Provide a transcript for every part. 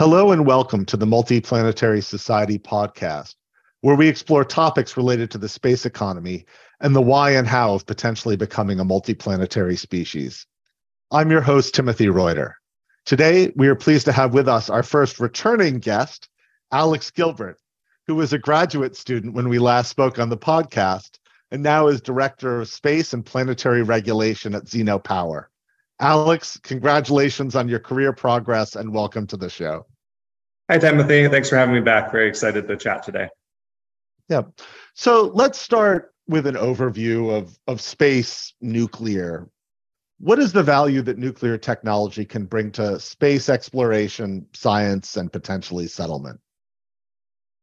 Hello and welcome to the Multiplanetary Society podcast, where we explore topics related to the space economy and the why and how of potentially becoming a multiplanetary species. I'm your host, Timothy Reuter. Today, we are pleased to have with us our first returning guest, Alex Gilbert, who was a graduate student when we last spoke on the podcast and now is Director of Space and Planetary Regulation at Zeno Power. Alex, congratulations on your career progress and welcome to the show. Hi, Timothy. Thanks for having me back. Very excited to chat today. Yeah. So let's start with an overview of, of space nuclear. What is the value that nuclear technology can bring to space exploration, science, and potentially settlement?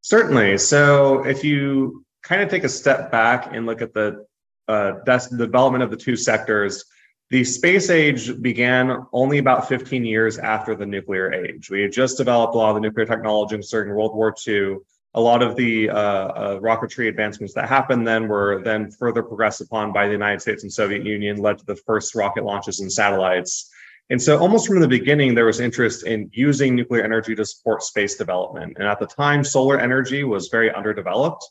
Certainly. So if you kind of take a step back and look at the uh, development of the two sectors, the space age began only about 15 years after the nuclear age. We had just developed a lot of the nuclear technology during World War II. A lot of the uh, uh, rocketry advancements that happened then were then further progressed upon by the United States and Soviet Union, led to the first rocket launches and satellites. And so, almost from the beginning, there was interest in using nuclear energy to support space development. And at the time, solar energy was very underdeveloped.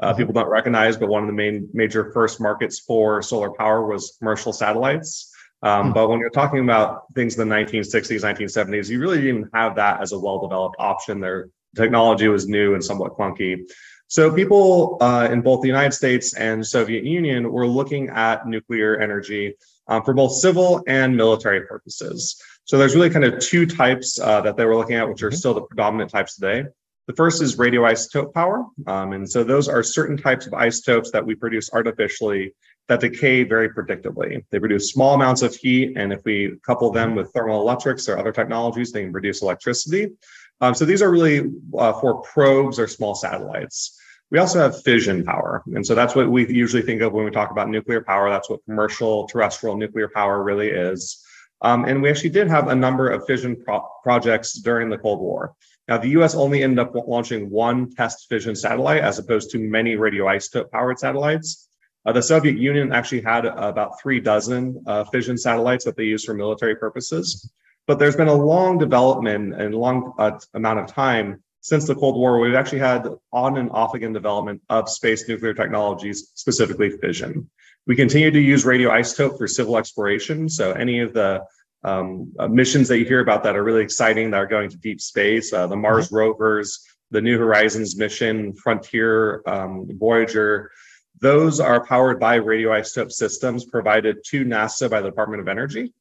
Uh, mm-hmm. people don't recognize, but one of the main major first markets for solar power was commercial satellites. Um, mm-hmm. But when you're talking about things in the 1960s, 1970s, you really didn't have that as a well-developed option. Their technology was new and somewhat clunky. So people uh, in both the United States and Soviet Union were looking at nuclear energy um, for both civil and military purposes. So there's really kind of two types uh, that they were looking at, which are mm-hmm. still the predominant types today. The first is radioisotope power. Um, and so those are certain types of isotopes that we produce artificially that decay very predictably. They produce small amounts of heat, and if we couple them with thermal electrics or other technologies, they can produce electricity. Um, so these are really uh, for probes or small satellites. We also have fission power. And so that's what we usually think of when we talk about nuclear power. That's what commercial terrestrial nuclear power really is. Um, and we actually did have a number of fission pro- projects during the Cold War. Now, the US only ended up launching one test fission satellite as opposed to many radioisotope powered satellites. Uh, the Soviet Union actually had about three dozen uh, fission satellites that they used for military purposes. But there's been a long development and long uh, amount of time since the Cold War. We've actually had on and off again development of space nuclear technologies, specifically fission. We continue to use radioisotope for civil exploration. So any of the um, uh, missions that you hear about that are really exciting that are going to deep space, uh, the Mars mm-hmm. rovers, the New Horizons mission, Frontier, um, Voyager. Those are powered by radioisotope systems provided to NASA by the Department of Energy.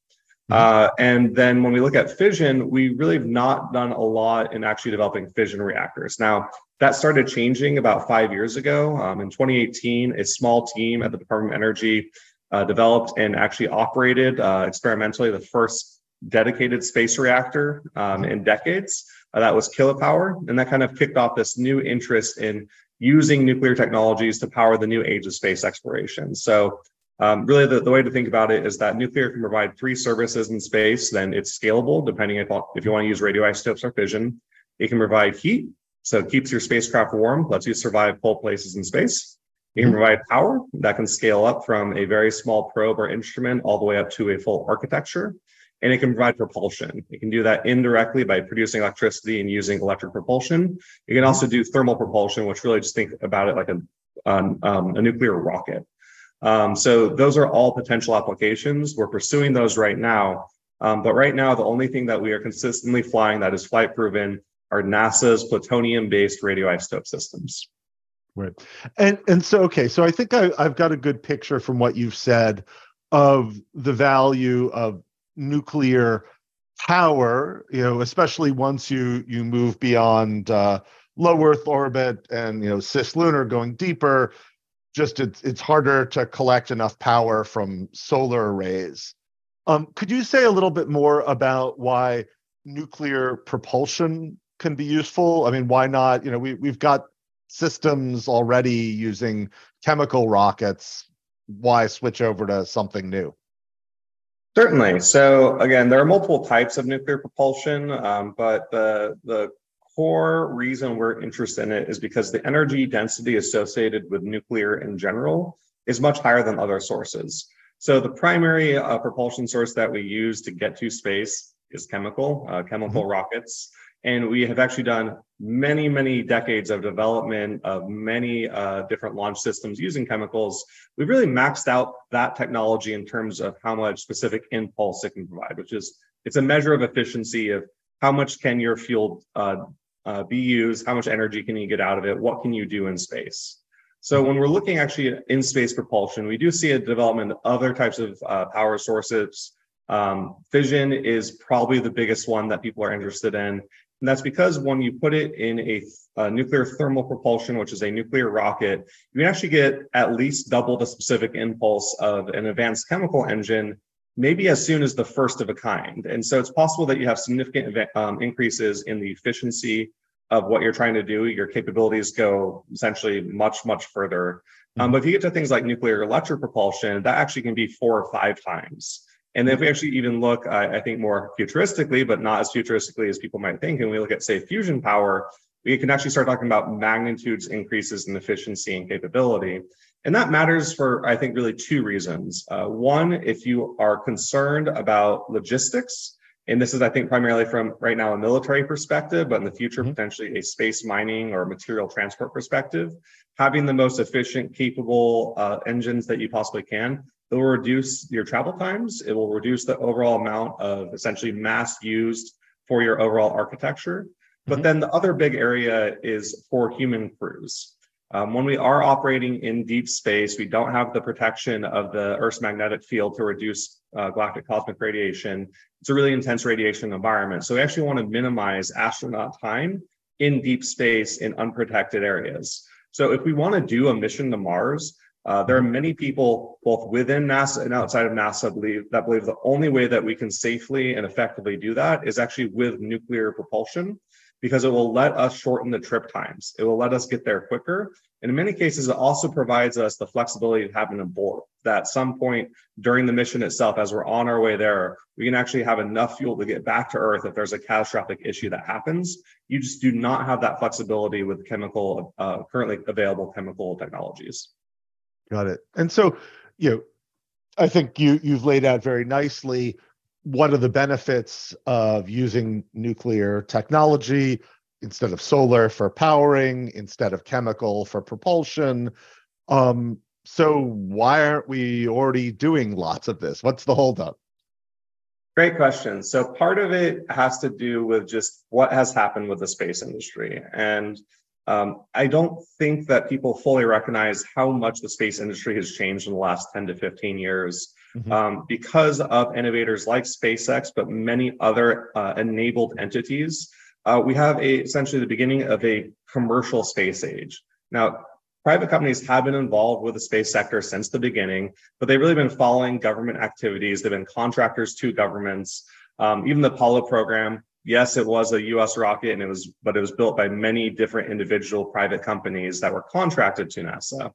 Mm-hmm. Uh, and then when we look at fission, we really have not done a lot in actually developing fission reactors. Now, that started changing about five years ago. Um, in 2018, a small team at the Department of Energy uh, developed and actually operated uh, experimentally the first dedicated space reactor um, in decades. Uh, that was Kilopower. And that kind of kicked off this new interest in using nuclear technologies to power the new age of space exploration. So, um, really, the, the way to think about it is that nuclear can provide three services in space, then it's scalable depending if, if you want to use radioisotopes or fission. It can provide heat, so it keeps your spacecraft warm, lets you survive cold places in space. It can provide power that can scale up from a very small probe or instrument all the way up to a full architecture. And it can provide propulsion. It can do that indirectly by producing electricity and using electric propulsion. You can also do thermal propulsion, which really just think about it like a, um, um, a nuclear rocket. Um, so those are all potential applications. We're pursuing those right now. Um, but right now, the only thing that we are consistently flying that is flight proven are NASA's plutonium based radioisotope systems. Right. And and so okay, so I think I, I've got a good picture from what you've said of the value of nuclear power, you know, especially once you you move beyond uh, low Earth orbit and you know cislunar going deeper, just it's it's harder to collect enough power from solar arrays. Um, could you say a little bit more about why nuclear propulsion can be useful? I mean, why not? You know, we we've got systems already using chemical rockets, why switch over to something new? Certainly. So again, there are multiple types of nuclear propulsion, um, but the the core reason we're interested in it is because the energy density associated with nuclear in general is much higher than other sources. So the primary uh, propulsion source that we use to get to space is chemical, uh, chemical mm-hmm. rockets. And we have actually done many, many decades of development of many uh, different launch systems using chemicals. We've really maxed out that technology in terms of how much specific impulse it can provide, which is it's a measure of efficiency of how much can your fuel uh, uh, be used, how much energy can you get out of it, what can you do in space. So when we're looking actually in space propulsion, we do see a development of other types of uh, power sources. Um, fission is probably the biggest one that people are interested in. And that's because when you put it in a, a, nuclear thermal propulsion, which is a nuclear rocket, you can actually get at least double the specific impulse of an advanced chemical engine, maybe as soon as the first of a kind. And so it's possible that you have significant um, increases in the efficiency of what you're trying to do. Your capabilities go essentially much, much further. Um, but if you get to things like nuclear electric propulsion, that actually can be four or five times. And then if we actually even look, I, I think more futuristically, but not as futuristically as people might think, and we look at, say, fusion power, we can actually start talking about magnitudes increases in efficiency and capability. And that matters for, I think, really two reasons. Uh, one, if you are concerned about logistics, and this is, I think, primarily from right now a military perspective, but in the future, mm-hmm. potentially a space mining or material transport perspective, having the most efficient, capable uh, engines that you possibly can it will reduce your travel times. It will reduce the overall amount of essentially mass used for your overall architecture. But mm-hmm. then the other big area is for human crews. Um, when we are operating in deep space, we don't have the protection of the Earth's magnetic field to reduce uh, galactic cosmic radiation. It's a really intense radiation environment. So we actually want to minimize astronaut time in deep space in unprotected areas. So if we want to do a mission to Mars, uh, there are many people, both within NASA and outside of NASA, believe that believe the only way that we can safely and effectively do that is actually with nuclear propulsion, because it will let us shorten the trip times. It will let us get there quicker, and in many cases, it also provides us the flexibility of having abort. That at some point during the mission itself, as we're on our way there, we can actually have enough fuel to get back to Earth if there's a catastrophic issue that happens. You just do not have that flexibility with chemical, uh, currently available chemical technologies. Got it. And so, you know, I think you you've laid out very nicely what are the benefits of using nuclear technology instead of solar for powering, instead of chemical for propulsion. Um, so why aren't we already doing lots of this? What's the holdup? Great question. So part of it has to do with just what has happened with the space industry. And um, I don't think that people fully recognize how much the space industry has changed in the last 10 to 15 years mm-hmm. um, because of innovators like SpaceX, but many other uh, enabled entities. Uh, we have a essentially the beginning of a commercial space age. Now, private companies have been involved with the space sector since the beginning, but they've really been following government activities. They've been contractors to governments. Um, even the Apollo program yes, it was a US rocket and it was, but it was built by many different individual private companies that were contracted to NASA.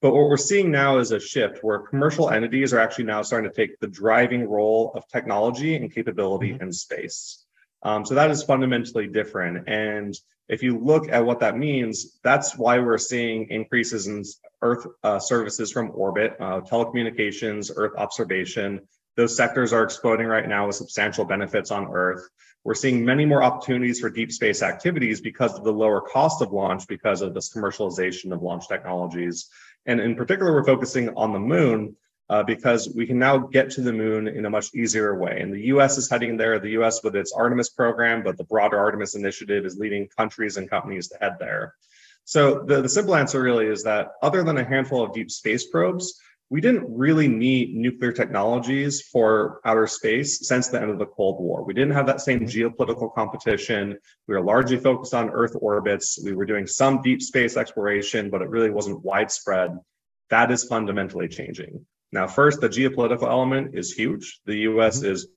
But what we're seeing now is a shift where commercial entities are actually now starting to take the driving role of technology and capability mm-hmm. in space. Um, so that is fundamentally different. And if you look at what that means, that's why we're seeing increases in Earth uh, services from orbit, uh, telecommunications, Earth observation. Those sectors are exploding right now with substantial benefits on Earth. We're seeing many more opportunities for deep space activities because of the lower cost of launch, because of this commercialization of launch technologies. And in particular, we're focusing on the moon uh, because we can now get to the moon in a much easier way. And the US is heading there, the US with its Artemis program, but the broader Artemis initiative is leading countries and companies to head there. So the, the simple answer really is that other than a handful of deep space probes, we didn't really need nuclear technologies for outer space since the end of the Cold War. We didn't have that same geopolitical competition. We were largely focused on Earth orbits. We were doing some deep space exploration, but it really wasn't widespread. That is fundamentally changing. Now, first, the geopolitical element is huge. The US mm-hmm. is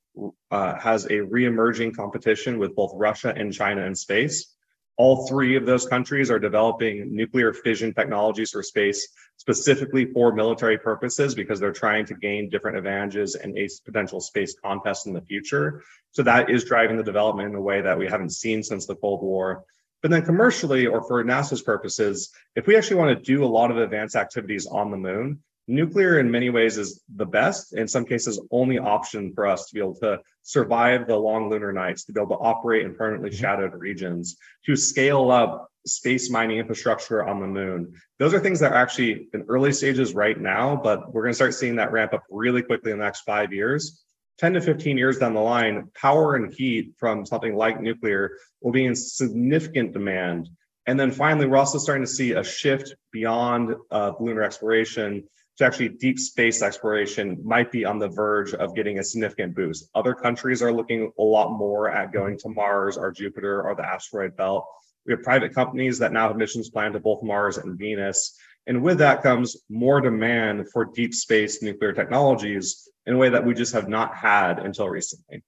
uh, has a re-emerging competition with both Russia and China in space. All three of those countries are developing nuclear fission technologies for space specifically for military purposes because they're trying to gain different advantages in a potential space contest in the future. So that is driving the development in a way that we haven't seen since the Cold War. But then commercially or for NASA's purposes, if we actually want to do a lot of advanced activities on the moon, nuclear in many ways is the best, in some cases, only option for us to be able to survive the long lunar nights, to be able to operate in permanently mm-hmm. shadowed regions, to scale up space mining infrastructure on the moon. Those are things that are actually in early stages right now, but we're going to start seeing that ramp up really quickly in the next five years. 10 to 15 years down the line, power and heat from something like nuclear will be in significant demand. And then finally, we're also starting to see a shift beyond uh, lunar exploration to actually deep space exploration might be on the verge of getting a significant boost. Other countries are looking a lot more at going to Mars or Jupiter or the asteroid belt. We have private companies that now have missions planned to both Mars and Venus. And with that comes more demand for deep space nuclear technologies in a way that we just have not had until recently.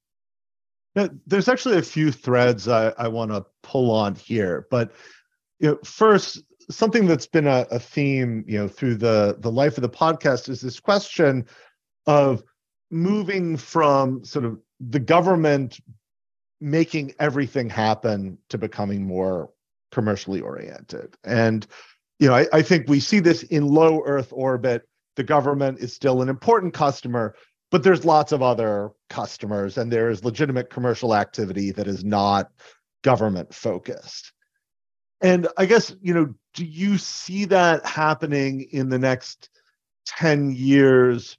Now, there's actually a few threads I, I want to pull on here, but you know, first, something that's been a, a theme, you know, through the the life of the podcast is this question of moving from sort of the government making everything happen to becoming more commercially oriented. And you know, I, I, think we see this in low Earth orbit. The government is still an important customer, but there's lots of other customers, and there is legitimate commercial activity that is not government focused. And I guess, you know, do you see that happening in the next 10 years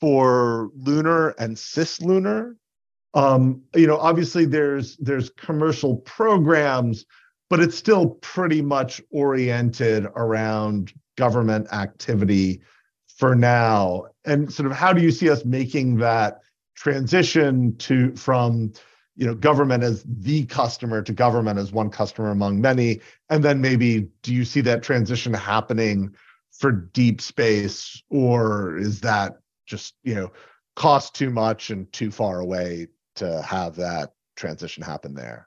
for lunar and cislunar? Um, you know, obviously there's there's commercial programs, but it's still pretty much oriented around government activity for now. And sort of how do you see us making that transition to from you know government as the customer to government as one customer among many. And then maybe do you see that transition happening for deep space or is that just you know cost too much and too far away to have that transition happen there?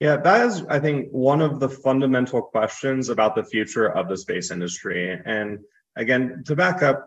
Yeah that is i think one of the fundamental questions about the future of the space industry. And again to back up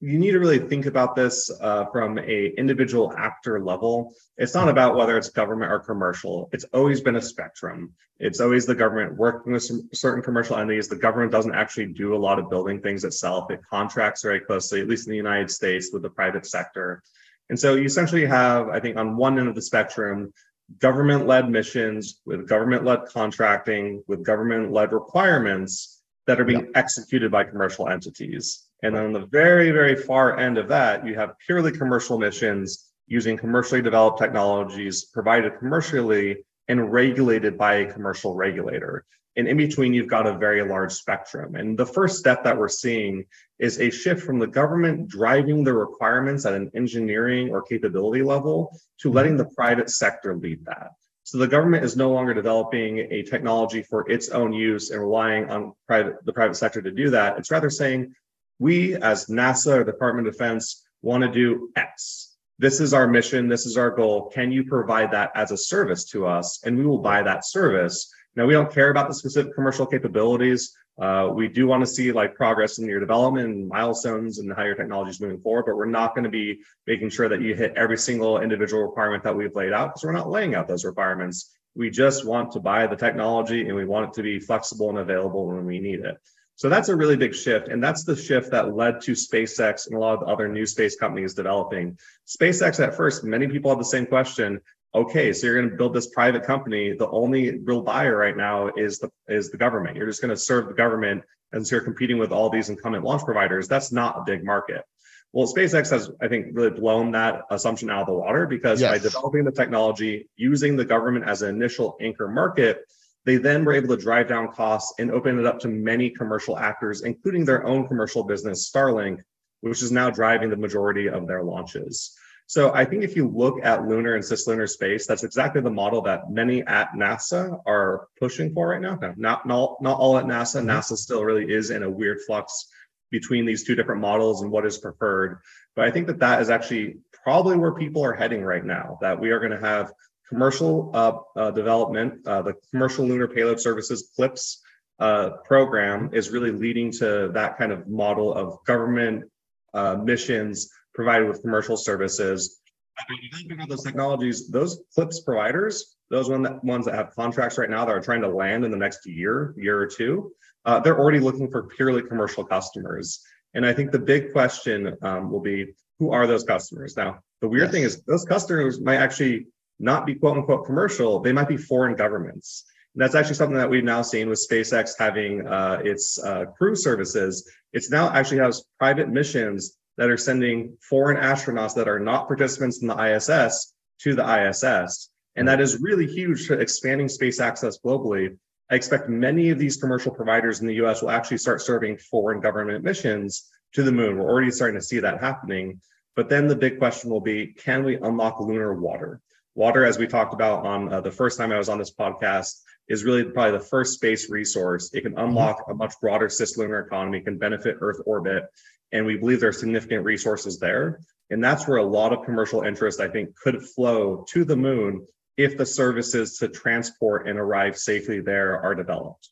you need to really think about this uh, from a individual actor level. It's not about whether it's government or commercial. It's always been a spectrum. It's always the government working with some certain commercial entities. The government doesn't actually do a lot of building things itself. It contracts very closely, at least in the United States, with the private sector. And so you essentially have, I think, on one end of the spectrum, government-led missions with government-led contracting, with government-led requirements that are being yeah. executed by commercial entities. And then on the very, very far end of that, you have purely commercial missions using commercially developed technologies provided commercially and regulated by a commercial regulator. And in between, you've got a very large spectrum. And the first step that we're seeing is a shift from the government driving the requirements at an engineering or capability level to mm-hmm. letting the private sector lead that. So the government is no longer developing a technology for its own use and relying on private, the private sector to do that. It's rather saying, we as NASA or Department of Defense want to do X. This is our mission. This is our goal. Can you provide that as a service to us? And we will buy that service. Now, we don't care about the specific commercial capabilities. Uh, we do want to see like progress in your development and milestones and how your technology is moving forward, but we're not going to be making sure that you hit every single individual requirement that we've laid out because we're not laying out those requirements. We just want to buy the technology and we want it to be flexible and available when we need it. So that's a really big shift. And that's the shift that led to SpaceX and a lot of other new space companies developing. SpaceX, at first, many people had the same question. Okay, so you're going to build this private company. The only real buyer right now is the is the government. You're just going to serve the government, and so you're competing with all these incumbent launch providers. That's not a big market. Well, SpaceX has, I think, really blown that assumption out of the water because yes. by developing the technology, using the government as an initial anchor market, they then were able to drive down costs and open it up to many commercial actors, including their own commercial business, Starlink, which is now driving the majority of their launches. So I think if you look at lunar and cislunar space, that's exactly the model that many at NASA are pushing for right now. not, not, not all at NASA. Mm-hmm. NASA still really is in a weird flux between these two different models and what is preferred. But I think that that is actually probably where people are heading right now, that we are going to have commercial uh, uh, development, uh, the Commercial Lunar Payload Services CLPS uh, program is really leading to that kind of model of government uh, missions provided with commercial services. developing all those technologies, those CLPS providers, those one that, ones that have contracts right now that are trying to land in the next year, year or two, uh, they're already looking for purely commercial customers. And I think the big question um, will be who are those customers? Now, the weird yes. thing is those customers might actually not be quote unquote commercial, they might be foreign governments. And that's actually something that we've now seen with SpaceX having uh, its uh, crew services. It's now actually has private missions that are sending foreign astronauts that are not participants in the ISS to the ISS. And that is really huge for expanding space access globally. I expect many of these commercial providers in the US will actually start serving foreign government missions to the moon. We're already starting to see that happening. But then the big question will be can we unlock lunar water? Water, as we talked about on uh, the first time I was on this podcast, is really probably the first space resource. It can unlock a much broader cislunar economy, can benefit Earth orbit, and we believe there are significant resources there. And that's where a lot of commercial interest, I think, could flow to the moon if the services to transport and arrive safely there are developed.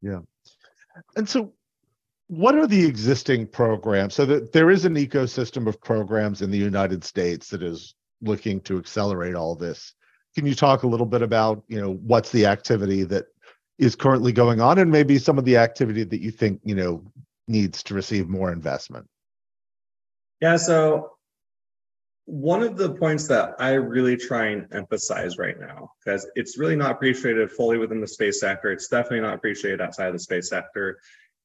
Yeah. And so, what are the existing programs? So that there is an ecosystem of programs in the United States that is looking to accelerate all this. Can you talk a little bit about, you know, what's the activity that is currently going on and maybe some of the activity that you think, you know, needs to receive more investment? Yeah, so one of the points that I really try and emphasize right now, because it's really not appreciated fully within the space sector, it's definitely not appreciated outside of the space sector,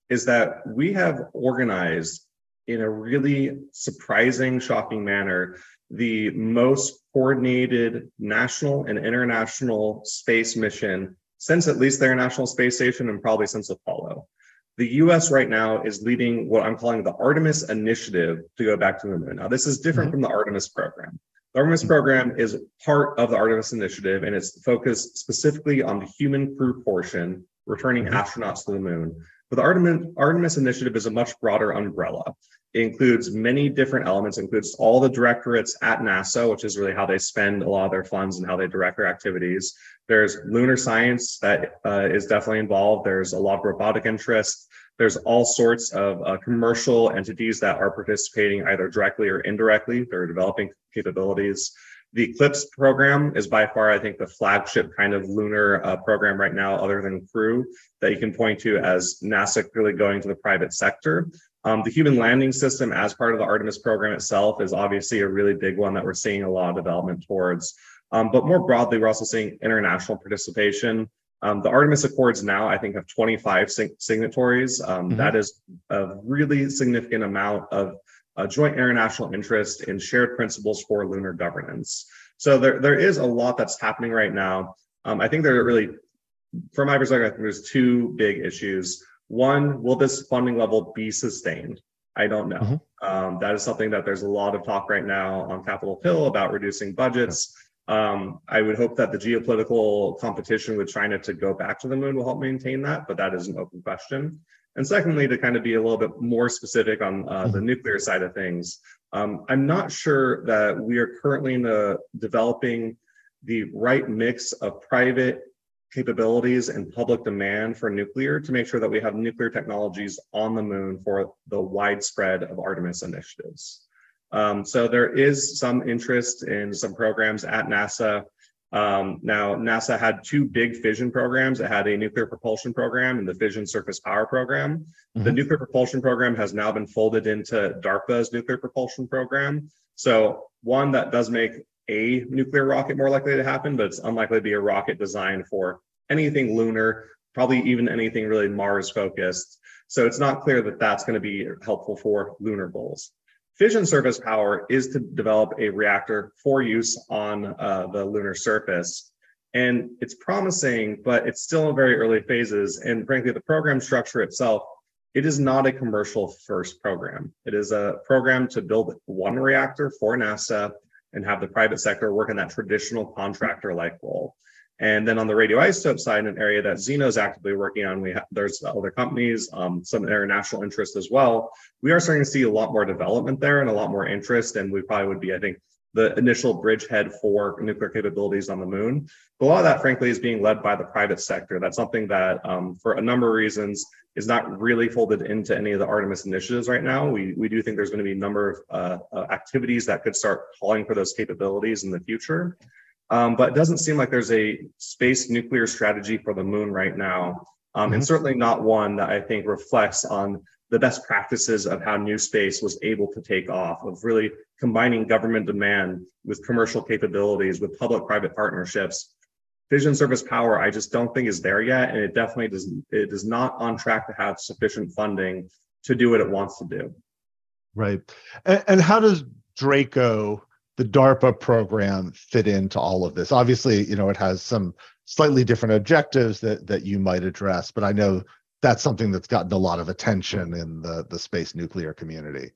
is that we have organized in a really surprising, shocking manner the most coordinated national and international space mission since at least the International Space Station and probably since Apollo. The US right now is leading what I'm calling the Artemis Initiative to go back to the moon. Now, this is different mm-hmm. from the Artemis program. The Artemis mm-hmm. program is part of the Artemis Initiative, and it's focused specifically on the human crew portion, returning mm-hmm. astronauts to the moon. But the Artemis, Artemis Initiative is a much broader umbrella. It includes many different elements, includes all the directorates at NASA, which is really how they spend a lot of their funds and how they direct their activities. There's lunar science that uh, is definitely involved. There's a lot of robotic interest. There's all sorts of uh, commercial entities that are participating either directly or indirectly. They're developing capabilities. The CLPS program is by far, I think, the flagship kind of lunar uh, program right now, other than Crew, that you can point to as NASA really going to the private sector. Um, the human landing system, as part of the Artemis program itself, is obviously a really big one that we're seeing a lot of development towards. Um, but more broadly, we're also seeing international participation. Um, the Artemis Accords now, I think, have 25 signatories. Um, mm-hmm. that is a really significant amount of uh, joint international interest in shared principles for lunar governance. So there, there is a lot that's happening right now. Um, I think there are really, from my perspective, I think there's two big issues. One, will this funding level be sustained? I don't know. Mm-hmm. Um, that is something that there's a lot of talk right now on Capitol Hill about reducing budgets. Um, I would hope that the geopolitical competition with China to go back to the moon will help maintain that, but that is an open question. And secondly, to kind of be a little bit more specific on uh, the mm-hmm. nuclear side of things, um, I'm not sure that we are currently in the developing the right mix of private capabilities and public demand for nuclear to make sure that we have nuclear technologies on the moon for the widespread of Artemis initiatives. Um, so there is some interest in some programs at NASA. Um, now, NASA had two big fission programs. It had a nuclear propulsion program and the fission surface power program. Mm-hmm. The nuclear propulsion program has now been folded into DARPA's nuclear propulsion program. So, one that does make a nuclear rocket more likely to happen, but it's unlikely to be a rocket designed for anything lunar, probably even anything really Mars focused. So, it's not clear that that's going to be helpful for lunar goals. Fission surface power is to develop a reactor for use on uh, the lunar surface. And it's promising, but it's still in very early phases. And frankly, the program structure itself, it is not a commercial first program. It is a program to build one reactor for NASA and have the private sector work in that traditional contractor like role. And then on the radioisotope side, an area that Zeno is actively working on, we have, there's other companies, um, some international interest as well. We are starting to see a lot more development there and a lot more interest, and we probably would be, I think, the initial bridgehead for nuclear capabilities on the moon. But a lot of that, frankly, is being led by the private sector. That's something that, um, for a number of reasons, is not really folded into any of the Artemis initiatives right now. We, we do think there's going to be a number of uh, uh, activities that could start calling for those capabilities in the future. Um, but it doesn't seem like there's a space nuclear strategy for the moon right now. Um, mm-hmm. And certainly not one that I think reflects on the best practices of how new space was able to take off, of really combining government demand with commercial capabilities, with public private partnerships. Fission surface power, I just don't think is there yet. And it definitely does, it is not on track to have sufficient funding to do what it wants to do. Right. And, and how does Draco, the DARPA program, fit into all of this? Obviously, you know, it has some slightly different objectives that that you might address, but I know that's something that's gotten a lot of attention in the the space nuclear community.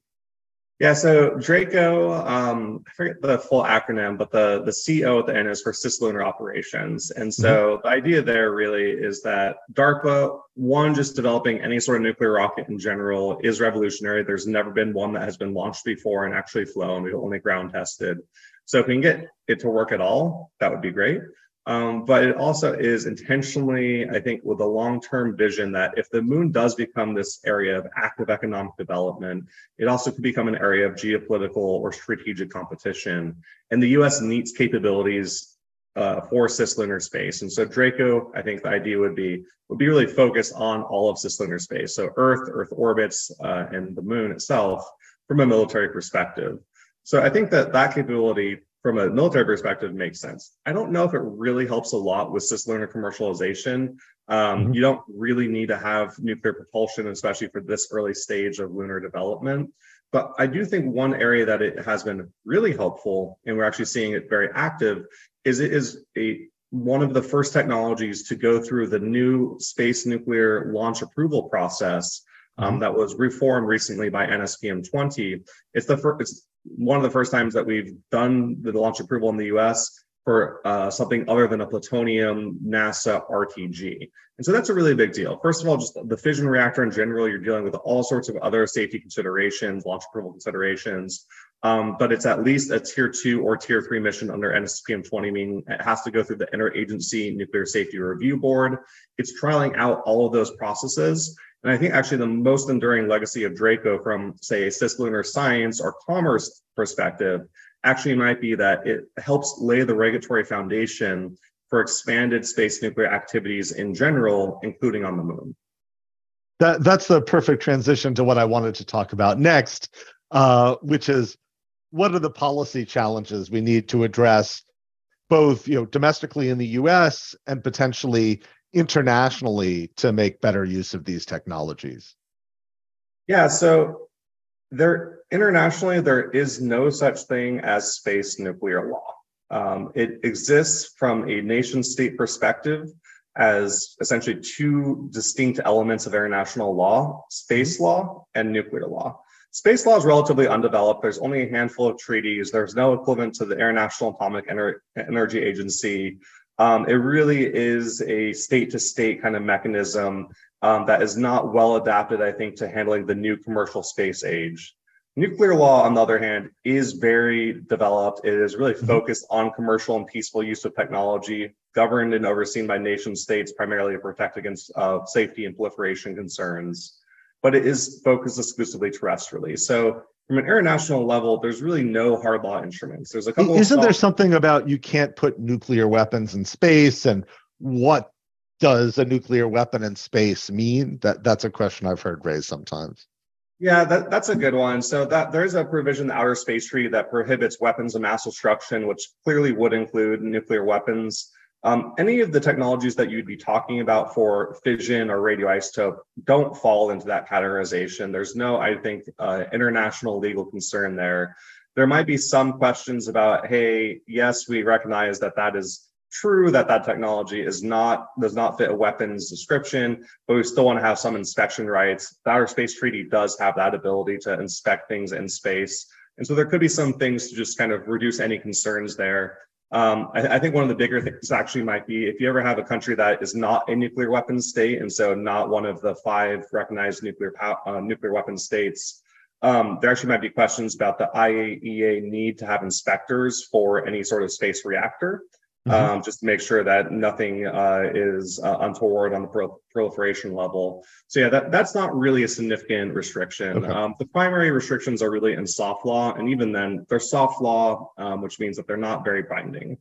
Yeah, so Draco, um, I forget the full acronym, but the the CO at the end is for cislunar operations. And so mm-hmm. the idea there really is that DARPA, one, just developing any sort of nuclear rocket in general is revolutionary. There's never been one that has been launched before and actually flown. We've only ground tested. So if we can get it to work at all, that would be great. Um, but it also is intentionally, I think, with a long term vision that if the moon does become this area of active economic development, it also could become an area of geopolitical or strategic competition. And the US needs capabilities uh, for cislunar space. And so Draco, I think the idea would be would be really focused on all of cislunar space. So Earth, Earth orbits, uh, and the moon itself from a military perspective. So I think that that capability from a military perspective makes sense. I don't know if it really helps a lot with cislunar commercialization. Um, mm-hmm. You don't really need to have nuclear propulsion, especially for this early stage of lunar development. But I do think one area that it has been really helpful, and we're actually seeing it very active, is it is a one of the first technologies to go through the new space nuclear launch approval process um, mm-hmm. that was reformed recently by NSPM 20. It's the first, it's one of the first times that we've done the launch approval in the US for uh, something other than a plutonium NASA RTG. And so that's a really big deal. First of all, just the fission reactor in general, you're dealing with all sorts of other safety considerations, launch approval considerations. Um, but it's at least a tier two or tier three mission under NSPM 20, meaning it has to go through the Interagency Nuclear Safety Review Board. It's trialing out all of those processes. And I think actually the most enduring legacy of Draco from, say, a cislunar science or commerce perspective actually might be that it helps lay the regulatory foundation for expanded space nuclear activities in general, including on the moon. That, that's the perfect transition to what I wanted to talk about next, uh, which is what are the policy challenges we need to address both you know domestically in the US and potentially internationally to make better use of these technologies? Yeah, so there internationally there is no such thing as space nuclear law. Um, it exists from a nation state perspective as essentially two distinct elements of international law space mm-hmm. law and nuclear law. Space law is relatively undeveloped. There's only a handful of treaties. There's no equivalent to the International Atomic Ener- Energy Agency. Um, it really is a state to state kind of mechanism um, that is not well adapted, I think, to handling the new commercial space age. Nuclear law, on the other hand, is very developed. It is really mm-hmm. focused on commercial and peaceful use of technology, governed and overseen by nation states primarily to protect against uh, safety and proliferation concerns. But it is focused exclusively terrestrially. So from an international level, there's really no hard law instruments. There's a couple. Isn't there something about you can't put nuclear weapons in space, and what does a nuclear weapon in space mean? That that's a question I've heard raised sometimes. Yeah, that, that's a good one. So that there's a provision in the Outer Space Treaty that prohibits weapons of mass destruction, which clearly would include nuclear weapons. Um, any of the technologies that you'd be talking about for fission or radioisotope don't fall into that categorization. There's no, I think, uh, international legal concern there. There might be some questions about, hey, yes, we recognize that that is true that that technology is not does not fit a weapons description, but we still want to have some inspection rights. The Outer Space Treaty does have that ability to inspect things in space. And so there could be some things to just kind of reduce any concerns there. Um, I, I, think one of the bigger things actually might be if you ever have a country that is not a nuclear weapons state, and so not one of the five recognized nuclear uh, nuclear weapons states. Um, there actually might be questions about the IAEA need to have inspectors for any sort of space reactor mm-hmm. um, just to make sure that nothing uh, is uh, untoward on the pro- proliferation level. So yeah, that, that's not really a significant restriction. Okay. Um, the primary restrictions are really in soft law, and even then, they're soft law, um, which means that they're not very binding.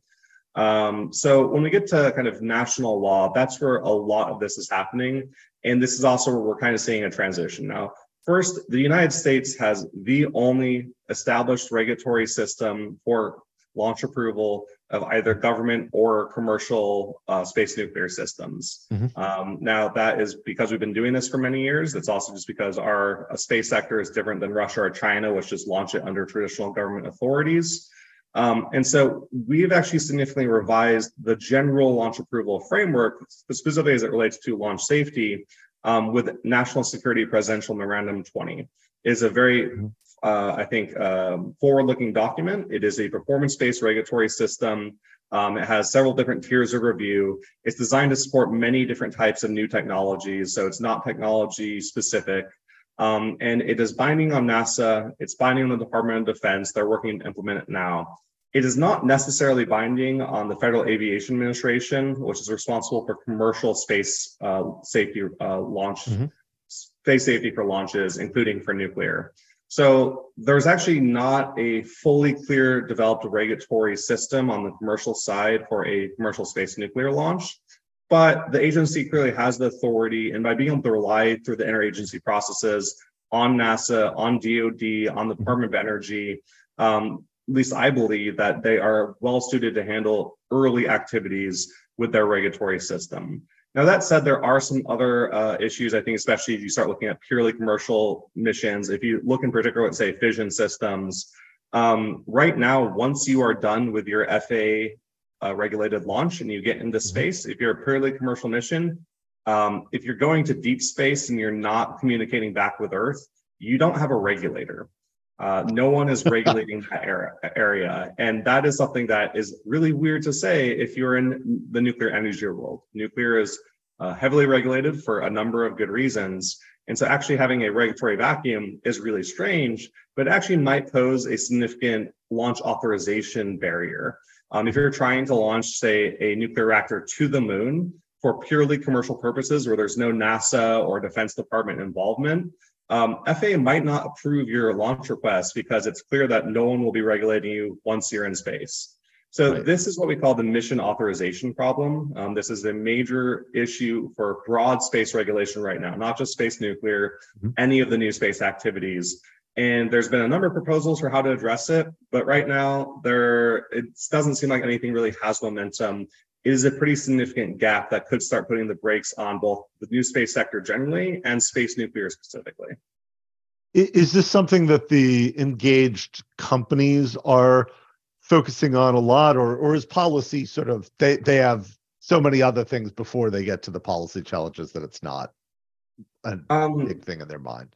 Um, so when we get to kind of national law, that's where a lot of this is happening, and this is also where we're kind of seeing a transition now. First, the United States has the only established regulatory system for launch approval of either government or commercial uh, space nuclear systems. Mm-hmm. Um, now, that is because we've been doing this for many years. It's also just because our uh, space sector is different than Russia or China, which just launch it under traditional government authorities. Um, and so we've actually significantly revised the general launch approval framework, specifically as it relates to launch safety, um, with National Security Presidential Memorandum 20. is a very mm-hmm uh, I think, um, forward-looking document. It is a performance-based regulatory system. Um, it has several different tiers of review. It's designed to support many different types of new technologies, so it's not technology specific. Um, and it is binding on NASA. It's binding on the Department of Defense. They're working to implement it now. It is not necessarily binding on the Federal Aviation Administration, which is responsible for commercial space uh, safety uh, launch, mm-hmm. space safety for launches, including for nuclear. So there's actually not a fully clear developed regulatory system on the commercial side for a commercial space nuclear launch. But the agency clearly has the authority, and by being able to rely through the interagency processes on NASA, on DoD, on the Department of Energy, um, at least I believe that they are well suited to handle early activities with their regulatory system. Now, that said, there are some other uh, issues, I think, especially if you start looking at purely commercial missions. If you look in particular at, say, fission systems, um, right now, once you are done with your FAA uh, regulated launch and you get into mm-hmm. space, if you're a purely commercial mission, um, if you're going to deep space and you're not communicating back with Earth, you don't have a regulator. Uh, no one is regulating that area. And that is something that is really weird to say if you're in the nuclear energy world. Nuclear is uh, heavily regulated for a number of good reasons. And so actually having a regulatory vacuum is really strange, but actually might pose a significant launch authorization barrier. Um, if you're trying to launch, say, a nuclear reactor to the moon for purely commercial purposes where there's no NASA or Defense Department involvement, um, FAA might not approve your launch request because it's clear that no one will be regulating you once you're in space. So right. this is what we call the mission authorization problem. Um, this is a major issue for broad space regulation right now, not just space nuclear, mm-hmm. any of the new space activities. And there's been a number of proposals for how to address it, but right now there it doesn't seem like anything really has momentum is a pretty significant gap that could start putting the brakes on both the new space sector generally and space nuclear specifically. Is this something that the engaged companies are focusing on a lot, or or is policy sort of they they have so many other things before they get to the policy challenges that it's not a um, big thing in their mind?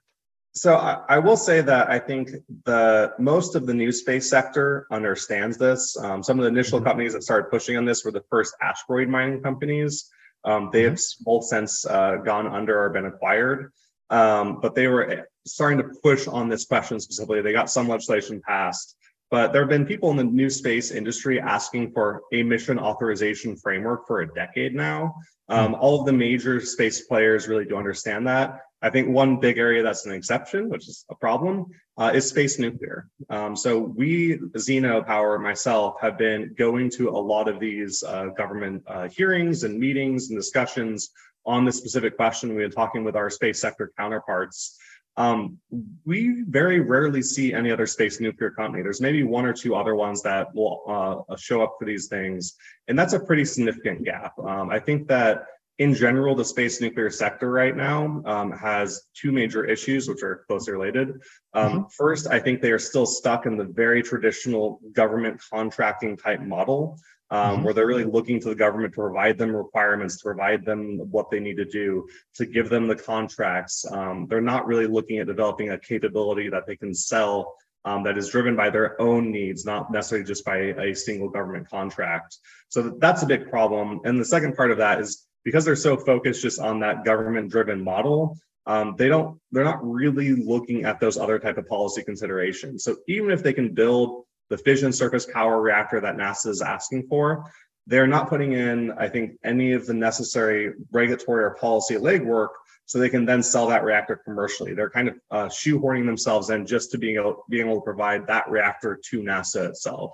So I, I, will say that I think the most of the new space sector understands this. Um, some of the initial mm-hmm. companies that started pushing on this were the first asteroid mining companies. Um, they have mm-hmm. both since uh, gone under or been acquired, um, but they were eh, starting to push on this question specifically. They got some legislation passed, but there have been people in the new space industry asking for a mission authorization framework for a decade now. Um, mm-hmm. all of the major space players really do understand that. I think one big area that's an exception, which is a problem, uh, is space nuclear. Um, so we, Zeno Power, myself, have been going to a lot of these uh, government uh, hearings and meetings and discussions on this specific question. We've been talking with our space sector counterparts. Um, we very rarely see any other space nuclear company. There's maybe one or two other ones that will uh, show up for these things, and that's a pretty significant gap. Um, I think that in general, the space nuclear sector right now um, has two major issues, which are closely related. Um, mm-hmm. First, I think they are still stuck in the very traditional government contracting type model, um, mm-hmm. where they're really looking to the government to provide them requirements, to provide them what they need to do, to give them the contracts. Um, they're not really looking at developing a capability that they can sell um, that is driven by their own needs, not necessarily just by a single government contract. So that's a big problem. And the second part of that is because they're so focused just on that government driven model um, they don't they're not really looking at those other type of policy considerations. So even if they can build the fission surface power reactor that nasa is asking for they're not putting in i think any of the necessary regulatory or policy legwork so they can then sell that reactor commercially. They're kind of uh, shoehorning themselves in just to being able, being able to provide that reactor to nasa itself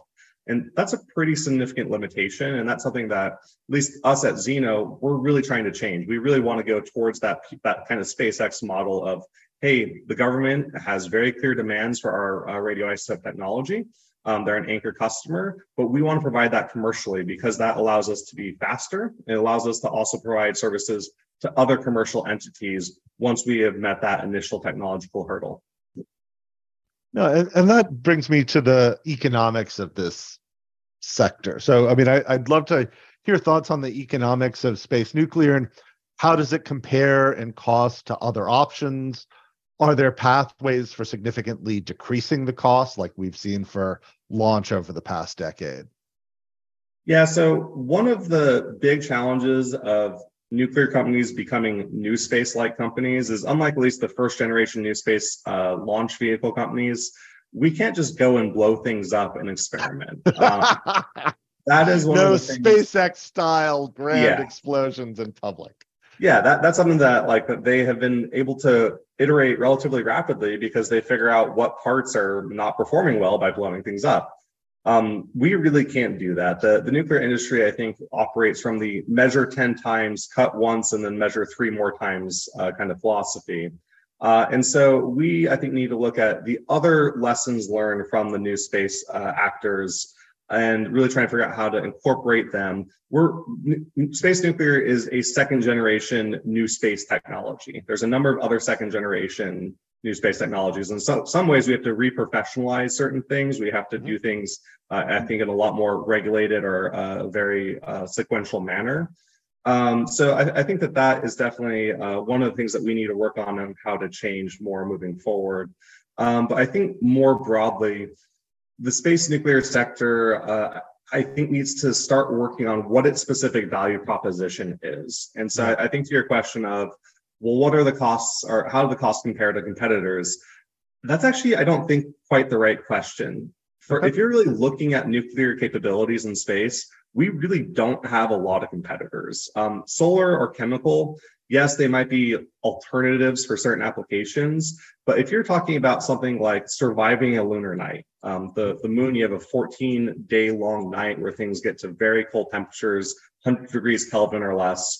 and that's a pretty significant limitation. And that's something that, at least us at Zeno, we're really trying to change. We really want to go towards that, that kind of SpaceX model of hey, the government has very clear demands for our uh, radioisotope technology. Um, they're an anchor customer, but we want to provide that commercially because that allows us to be faster. It allows us to also provide services to other commercial entities once we have met that initial technological hurdle. No, and, and that brings me to the economics of this sector. So, I mean, I, I'd love to hear thoughts on the economics of space nuclear and how does it compare in cost to other options? Are there pathways for significantly decreasing the cost, like we've seen for launch over the past decade? Yeah, so one of the big challenges of nuclear companies becoming new space like companies is unlike at least the first generation new space uh, launch vehicle companies, we can't just go and blow things up and experiment. Um, that is one no of the SpaceX style grand yeah. explosions in public. Yeah, that, that's something that like that they have been able to iterate relatively rapidly because they figure out what parts are not performing well by blowing things up. Um, we really can't do that. The, the nuclear industry, I think, operates from the measure 10 times, cut once, and then measure three more times uh, kind of philosophy. Uh, and so we, I think, need to look at the other lessons learned from the new space uh, actors and really try and figure out how to incorporate them. We're space nuclear is a second generation new space technology. There's a number of other second generation new space technologies. And so, some ways, we have to reprofessionalize certain things. We have to do things, uh, I think, in a lot more regulated or uh, very uh, sequential manner. Um, so I, I, think that that is definitely uh, one of the things that we need to work on and how to change more moving forward. Um, but I think more broadly, the space nuclear sector, uh, I think needs to start working on what its specific value proposition is. And so I, I think to your question of well, what are the costs or how do the costs compare to competitors? That's actually, I don't think, quite the right question. For if you're really looking at nuclear capabilities in space, we really don't have a lot of competitors. Um, solar or chemical, yes, they might be alternatives for certain applications, but if you're talking about something like surviving a lunar night, um, the, the moon, you have a 14 day long night where things get to very cold temperatures, 100 degrees Kelvin or less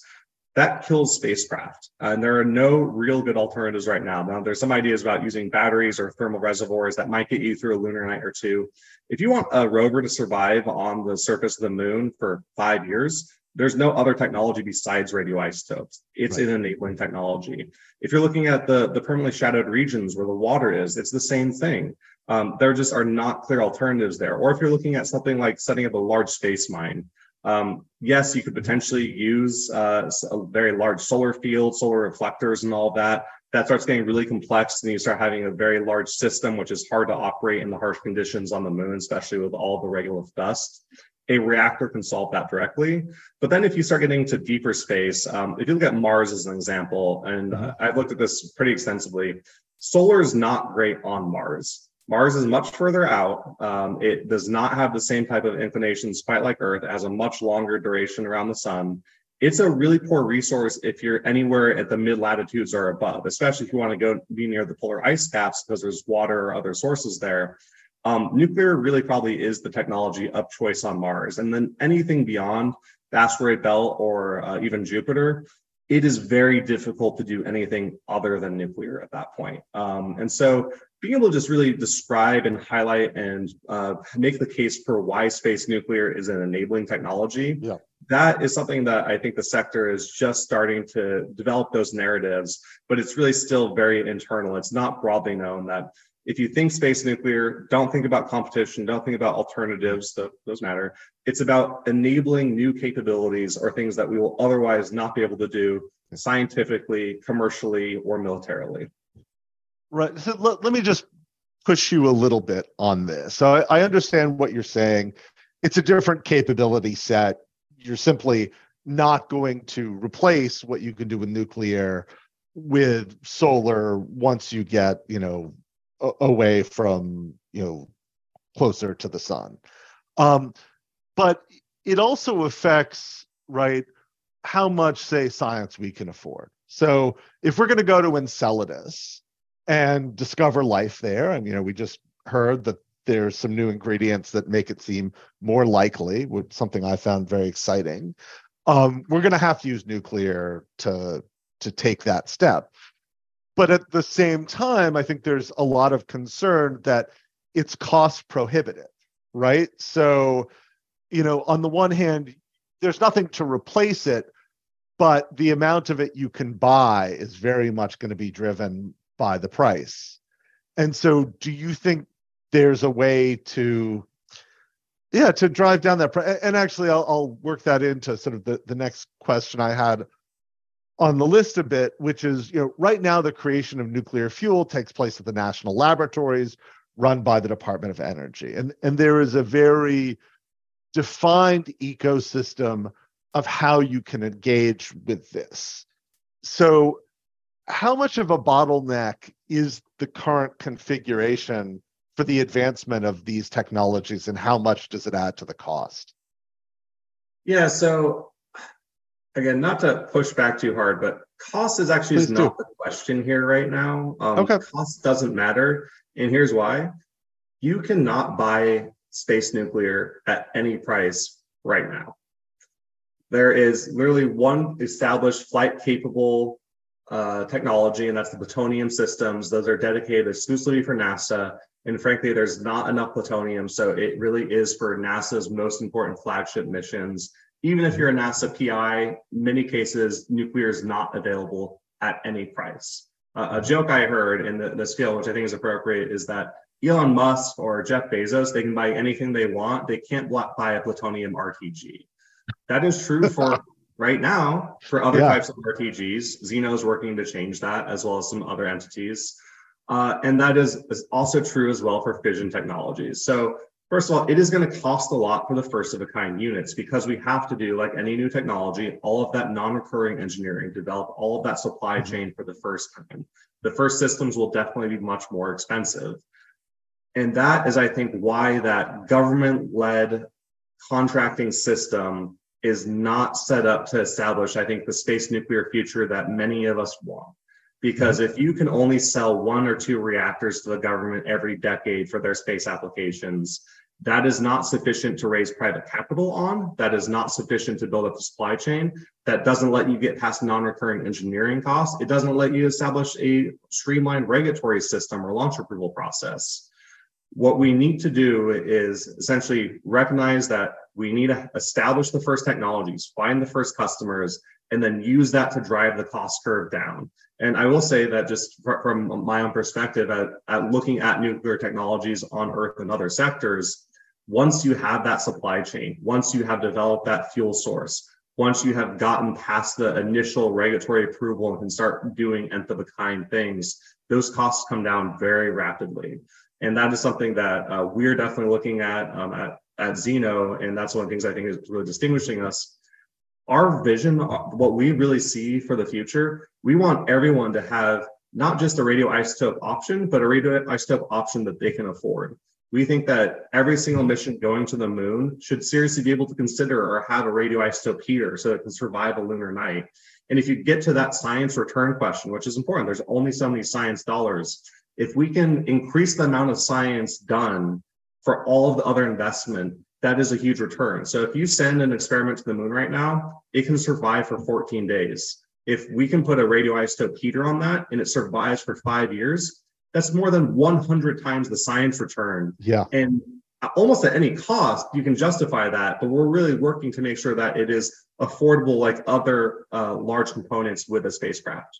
that kills spacecraft. Uh, and there are no real good alternatives right now. Now, there's some ideas about using batteries or thermal reservoirs that might get you through a lunar night or two. If you want a rover to survive on the surface of the moon for five years, there's no other technology besides radioisotopes. It's right. an enabling technology. If you're looking at the, the permanently shadowed regions where the water is, it's the same thing. Um, there just are not clear alternatives there. Or if you're looking at something like setting up a large space mine, um, yes, you could potentially use uh, a very large solar field, solar reflectors, and all that. That starts getting really complex, and you start having a very large system, which is hard to operate in the harsh conditions on the moon, especially with all the regolith dust. A reactor can solve that directly. But then, if you start getting to deeper space, um, if you look at Mars as an example, and uh, I've looked at this pretty extensively, solar is not great on Mars. Mars is much further out. Um, it does not have the same type of inclinations quite like Earth. It has a much longer duration around the sun. It's a really poor resource if you're anywhere at the mid latitudes or above, especially if you want to go be near the polar ice caps because there's water or other sources there. Um, nuclear really probably is the technology of choice on Mars. And then anything beyond the asteroid belt or uh, even Jupiter, it is very difficult to do anything other than nuclear at that point. Um, and so being able to just really describe and highlight and uh, make the case for why space nuclear is an enabling technology yeah. that is something that i think the sector is just starting to develop those narratives but it's really still very internal it's not broadly known that if you think space nuclear don't think about competition don't think about alternatives those matter it's about enabling new capabilities or things that we will otherwise not be able to do scientifically commercially or militarily Right. So let, let me just push you a little bit on this. So I, I understand what you're saying. It's a different capability set. You're simply not going to replace what you can do with nuclear with solar once you get, you know, away from, you know, closer to the sun. Um, but it also affects, right, how much, say, science we can afford. So if we're going to go to Enceladus, and discover life there. And you know, we just heard that there's some new ingredients that make it seem more likely, which something I found very exciting. Um, we're going to have to use nuclear to to take that step. But at the same time, I think there's a lot of concern that it's cost prohibitive, right? So, you know, on the one hand, there's nothing to replace it, but the amount of it you can buy is very much going to be driven by the price. And so, do you think there's a way to, yeah, to drive down that price? And actually, I'll, I'll work that into sort of the, the next question I had on the list a bit, which is, you know, right now the creation of nuclear fuel takes place at the national laboratories run by the Department of Energy. And, and there is a very defined ecosystem of how you can engage with this. So, how much of a bottleneck is the current configuration for the advancement of these technologies, and how much does it add to the cost? Yeah, so again, not to push back too hard, but cost is actually is not the question here right now. Um, okay. Cost doesn't matter. And here's why you cannot buy space nuclear at any price right now. There is literally one established flight capable uh, technology, and that's the plutonium systems. Those are dedicated exclusively for NASA. And frankly, there's not enough plutonium. So it really is for NASA's most important flagship missions even if you're a NASA PI, many cases nuclear is not available at any price. Uh, a joke I heard in the, the scale, which I think is appropriate, is that Elon Musk or Jeff Bezos, they can buy anything they want. They can't buy a plutonium RTG. That is true for right now for other yeah. types of RTGs. Zeno is working to change that, as well as some other entities. Uh, and that is, is also true as well for fission technologies. So First of all, it is going to cost a lot for the first of a kind units because we have to do, like any new technology, all of that non recurring engineering, develop all of that supply mm-hmm. chain for the first time. The first systems will definitely be much more expensive. And that is, I think, why that government led contracting system is not set up to establish, I think, the space nuclear future that many of us want. Because if you can only sell one or two reactors to the government every decade for their space applications, that is not sufficient to raise private capital on. That is not sufficient to build up the supply chain. That doesn't let you get past non recurring engineering costs. It doesn't let you establish a streamlined regulatory system or launch approval process. What we need to do is essentially recognize that we need to establish the first technologies, find the first customers, and then use that to drive the cost curve down. And I will say that just from my own perspective, at, at looking at nuclear technologies on Earth and other sectors, once you have that supply chain, once you have developed that fuel source, once you have gotten past the initial regulatory approval and can start doing nth of a kind things, those costs come down very rapidly. And that is something that uh, we're definitely looking at, um, at at Zeno, and that's one of the things I think is really distinguishing us. Our vision, what we really see for the future, we want everyone to have not just a radioisotope option, but a radioisotope option that they can afford we think that every single mission going to the moon should seriously be able to consider or have a radioisotope heater so it can survive a lunar night. And if you get to that science return question, which is important, there's only so many science dollars. If we can increase the amount of science done for all of the other investment, that is a huge return. So if you send an experiment to the moon right now, it can survive for 14 days. If we can put a radioisotope heater on that and it survives for five years, that's more than 100 times the science return. Yeah. And almost at any cost, you can justify that. But we're really working to make sure that it is affordable like other uh, large components with a spacecraft.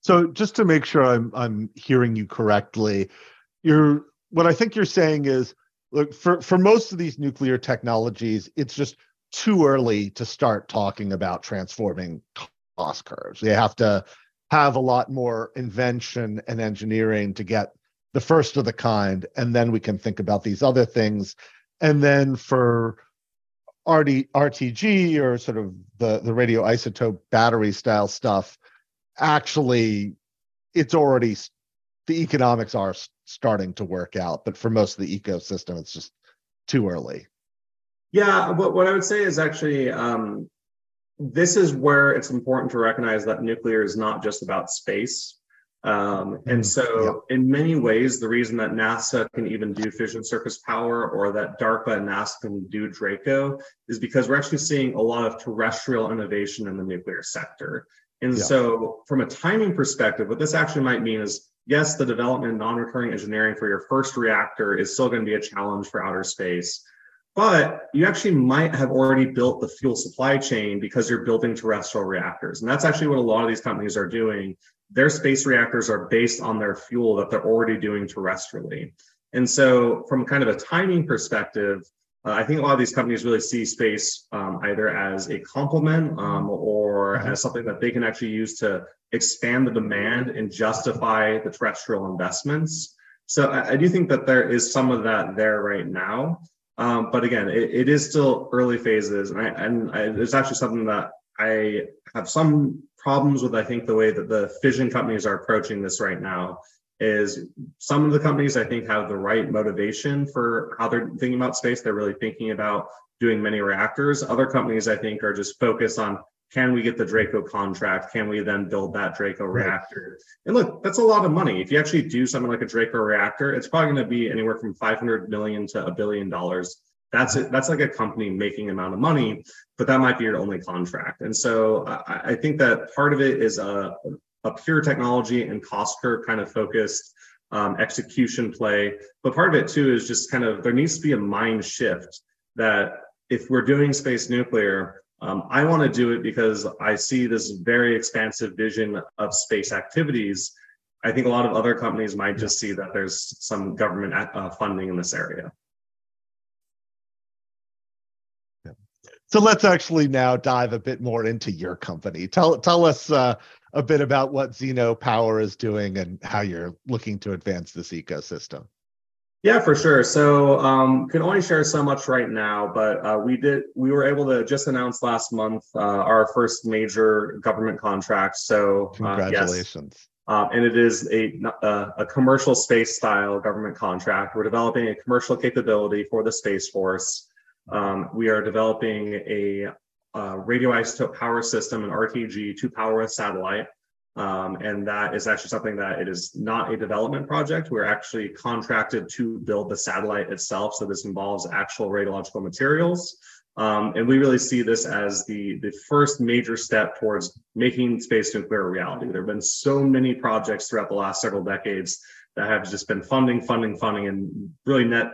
So just to make sure I'm I'm hearing you correctly, you're what I think you're saying is look for for most of these nuclear technologies, it's just too early to start talking about transforming cost curves. They have to have a lot more invention and engineering to get the first of the kind and then we can think about these other things and then for RD, rtg or sort of the the radioisotope battery style stuff actually it's already the economics are starting to work out but for most of the ecosystem it's just too early yeah but what i would say is actually um, this is where it's important to recognize that nuclear is not just about space. Um, and mm, so, in many ways, the reason that NASA can even do fission surface power or that DARPA and NASA can do DRACO is because we're actually seeing a lot of terrestrial innovation in the nuclear sector. And yeah. so, from a timing perspective, what this actually might mean is yes, the development non recurring engineering for your first reactor is still going to be a challenge for outer space. But you actually might have already built the fuel supply chain because you're building terrestrial reactors. And that's actually what a lot of these companies are doing. Their space reactors are based on their fuel that they're already doing terrestrially. And so, from kind of a timing perspective, uh, I think a lot of these companies really see space um, either as a complement um, or mm-hmm. as something that they can actually use to expand the demand and justify the terrestrial investments. So I, I do think that there is some of that there right now. Um, but again, it, it is still early phases, and, I, and I, it's actually something that I have some problems with. I think the way that the fission companies are approaching this right now is some of the companies I think have the right motivation for how they're thinking about space. They're really thinking about doing many reactors. Other companies I think are just focused on can we get the Draco contract? Can we then build that Draco right. reactor? And look, that's a lot of money. If you actually do something like a Draco reactor, it's probably going to be anywhere from 500 million to a billion dollars. That's it. That's like a company making amount of money, but that might be your only contract. And so I, I think that part of it is a, a pure technology and cost curve kind of focused um, execution play. But part of it too is just kind of there needs to be a mind shift that if we're doing space nuclear, um, I want to do it because I see this very expansive vision of space activities. I think a lot of other companies might just see that there's some government uh, funding in this area. So let's actually now dive a bit more into your company. Tell tell us uh, a bit about what Zeno Power is doing and how you're looking to advance this ecosystem. Yeah, for sure. So um, can only share so much right now, but uh, we did. We were able to just announce last month uh, our first major government contract. So uh, congratulations. Yes. Um, and it is a, a, a commercial space style government contract. We're developing a commercial capability for the Space Force. Um, we are developing a, a radioisotope power system, an RTG, to power a satellite. Um, and that is actually something that it is not a development project. We're actually contracted to build the satellite itself. So this involves actual radiological materials. Um, and we really see this as the, the first major step towards making space nuclear a reality. There have been so many projects throughout the last several decades that have just been funding, funding, funding, and really net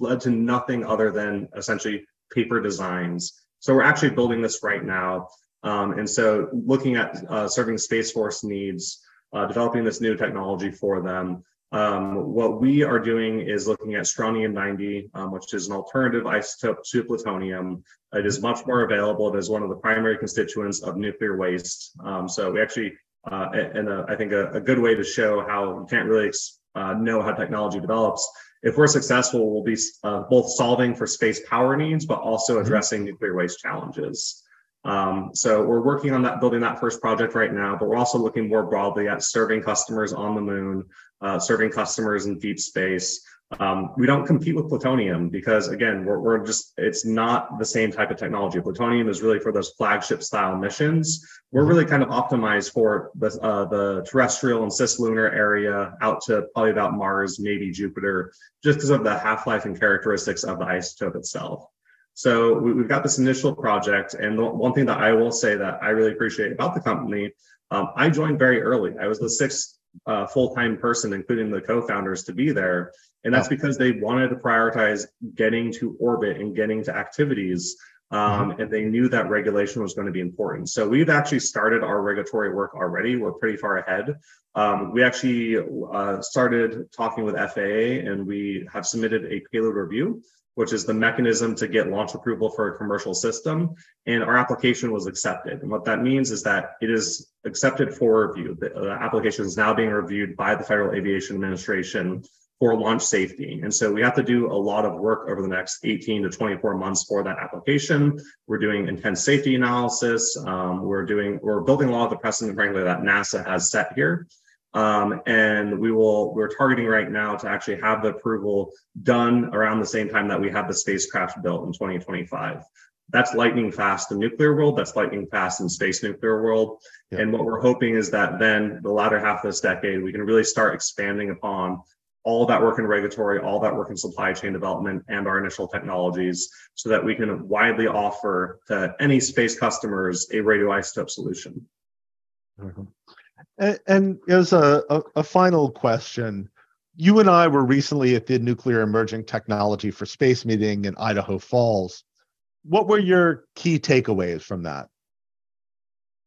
led to nothing other than essentially paper designs. So we're actually building this right now. Um, and so looking at uh, serving Space Force needs, uh, developing this new technology for them. Um, what we are doing is looking at strontium 90, um, which is an alternative isotope to plutonium. It is much more available. It is one of the primary constituents of nuclear waste. Um, so we actually, uh, and I think a, a, good way to show how you can't really uh, know how technology develops. If we're successful, we'll be uh, both solving for space power needs, but also mm-hmm. addressing mm-hmm. nuclear waste challenges. Um, so we're working on that, building that first project right now, but we're also looking more broadly at serving customers on the moon, uh, serving customers in deep space. Um, we don't compete with plutonium because again, we're, we're just, it's not the same type of technology. Plutonium is really for those flagship style missions. We're really kind of optimized for the, uh, the terrestrial and cislunar area out to probably about Mars, maybe Jupiter, just because of the half-life and characteristics of the isotope itself. So we, have got this initial project, and the one thing that I will say that I really appreciate about the company, um, I joined very early. I was the sixth uh, full-time person, including the co-founders, to be there, and that's because they wanted to prioritize getting to orbit and getting to activities. Um, mm-hmm. and they knew that regulation was going to be important. So we've actually started our regulatory work already. We're pretty far ahead. Um, we actually uh, started talking with FAA, and we have submitted a payload review which is the mechanism to get launch approval for a commercial system. And our application was accepted. And what that means is that it is accepted for review. The, the application is now being reviewed by the Federal Aviation Administration for launch safety. And so we have to do a lot of work over the next 18 to 24 months for that application. We're doing intense safety analysis. Um, we're doing, we're building a lot of the precedent, frankly, that NASA has set here. Um, and we will, we're targeting right now to actually have the approval done around the same time that we have the spacecraft built in 2025. That's lightning fast in nuclear world. That's lightning fast in space nuclear world. Yeah. And what we're hoping is that then the latter half of this decade, we can really start expanding upon all that work in regulatory, all that work in supply chain development and our initial technologies so that we can widely offer to any space customers a radioisotope solution. Mm-hmm. And, and as a, a, a, final question, you and I were recently at the Nuclear Emerging Technology for Space meeting in Idaho Falls. What were your key takeaways from that?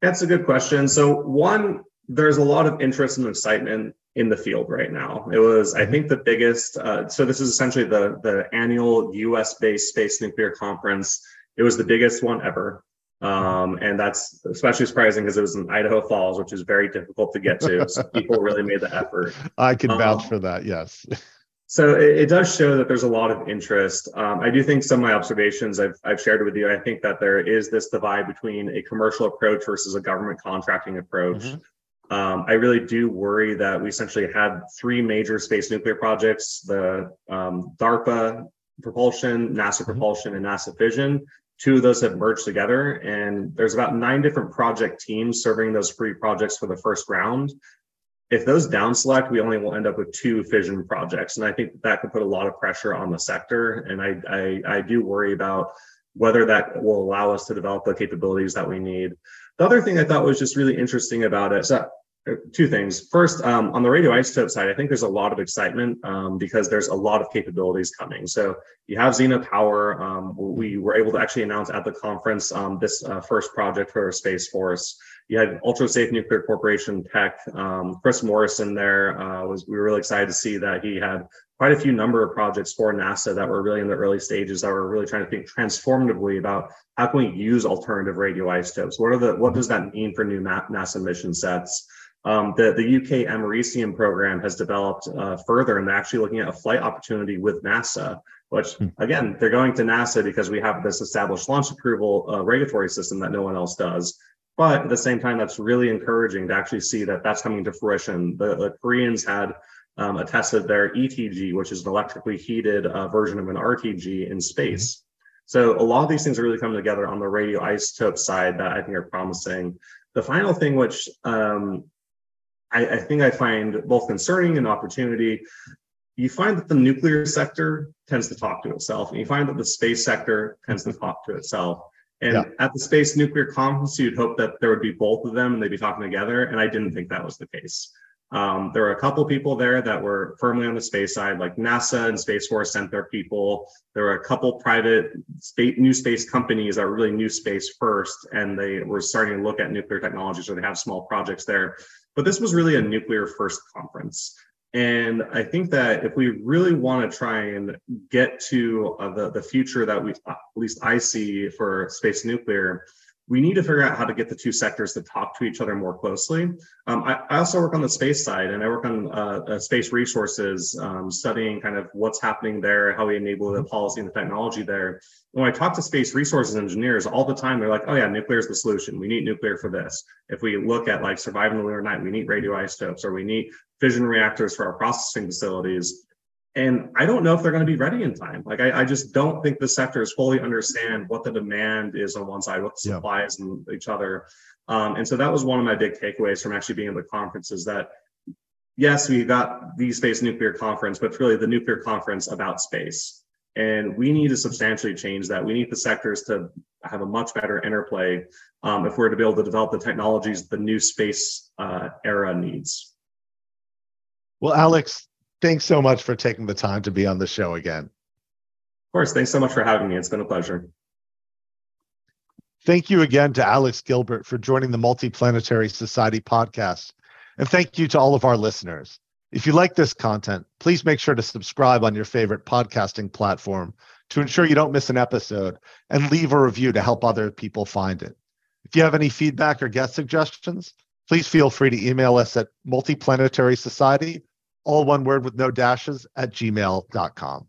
That's a good question. So, one, there's a lot of interest and excitement in the field right now. It was, I mm-hmm. think, the biggest. Uh, so, this is essentially the the annual U.S. based space nuclear conference. It was the biggest one ever. Um, and that's especially surprising because it was in Idaho Falls, which is very difficult to get to. So people really made the effort. I can vouch um, for that. Yes. so it, it, does show that there's a lot of interest. Um, I do think some of my observations I've, I've shared with you. I think that there is this divide between a commercial approach versus a government contracting approach. Mm-hmm. Um, I really do worry that we essentially had three major space nuclear projects: the um, DARPA propulsion, NASA mm-hmm. propulsion, and NASA fission. Two of those have merged together and there's about nine different project teams serving those three projects for the first round. If those down select we only will end up with two fission projects and i think that could put a lot of pressure on the sector and i i, I do worry about whether that will allow us to develop the capabilities that we need. The other thing i thought was just really interesting about it so uh, two things. First, um, on the radioisotope side, I think there's a lot of excitement um, because there's a lot of capabilities coming. So you have Zeno Power. Um, we were able to actually announce at the conference um, this uh, first project for Space Force. You had Ultra Safe Nuclear Corporation Tech. Um, Chris Morrison there uh, was. We were really excited to see that he had quite a few number of projects for NASA that were really in the early stages that were really trying to think transformatively about how can we use alternative radioisotopes. What are the what does that mean for new NASA mission sets? Um, the, the UK Americium program has developed uh, further and they're actually looking at a flight opportunity with NASA, which hmm. again, they're going to NASA because we have this established launch approval uh, regulatory system that no one else does. But at the same time, that's really encouraging to actually see that that's coming to fruition. The, the Koreans had um, attested their ETG, which is an electrically heated uh, version of an RTG in space. So a lot of these things are really coming together on the radioisotope side that I think are promising. The final thing, which um, I, I think I find both concerning and opportunity. You find that the nuclear sector tends to talk to itself, and you find that the space sector tends to talk to itself. And yeah. at the Space Nuclear Conference, you'd hope that there would be both of them and they'd be talking together. And I didn't think that was the case. Um, there were a couple people there that were firmly on the space side, like NASA and Space Force sent their people. There were a couple private space, new space companies that were really new space first, and they were starting to look at nuclear technology, so they have small projects there. But this was really a nuclear first conference. And I think that if we really want to try and get to uh, the, the future that we, at least I see for space nuclear, we need to figure out how to get the two sectors to talk to each other more closely. Um, I, I, also work on the space side and I work on uh, uh, space resources, um, studying kind of what's happening there, how we enable the policy and the technology there. When I talk to space resources engineers all the time, they're like, oh yeah, nuclear is the solution. We need nuclear for this. If we look at like surviving the lunar night, we need radioisotopes or we need fission reactors for our processing facilities and I don't know if they're going to be ready in time. Like I, I, just don't think the sectors fully understand what the demand is on one side, what the supply yeah. is in each other. Um, and so that was one of my big takeaways from actually being at the conference is that yes, we got the space nuclear conference, but really the nuclear conference about space. And we need to substantially change that. We need the sectors to have a much better interplay um, if we're to be able to develop the technologies the new space uh, era needs. Well, Alex, thanks so much for taking the time to be on the show again. Of course. Thanks so much for having me. It's been a pleasure. Thank you again to Alex Gilbert for joining the Multiplanetary Society podcast. And thank you to all of our listeners. If you like this content, please make sure to subscribe on your favorite podcasting platform to ensure you don't miss an episode and leave a review to help other people find it. If you have any feedback or guest suggestions, please feel free to email us at multiplanetary society all one word with no dashes at gmail.com.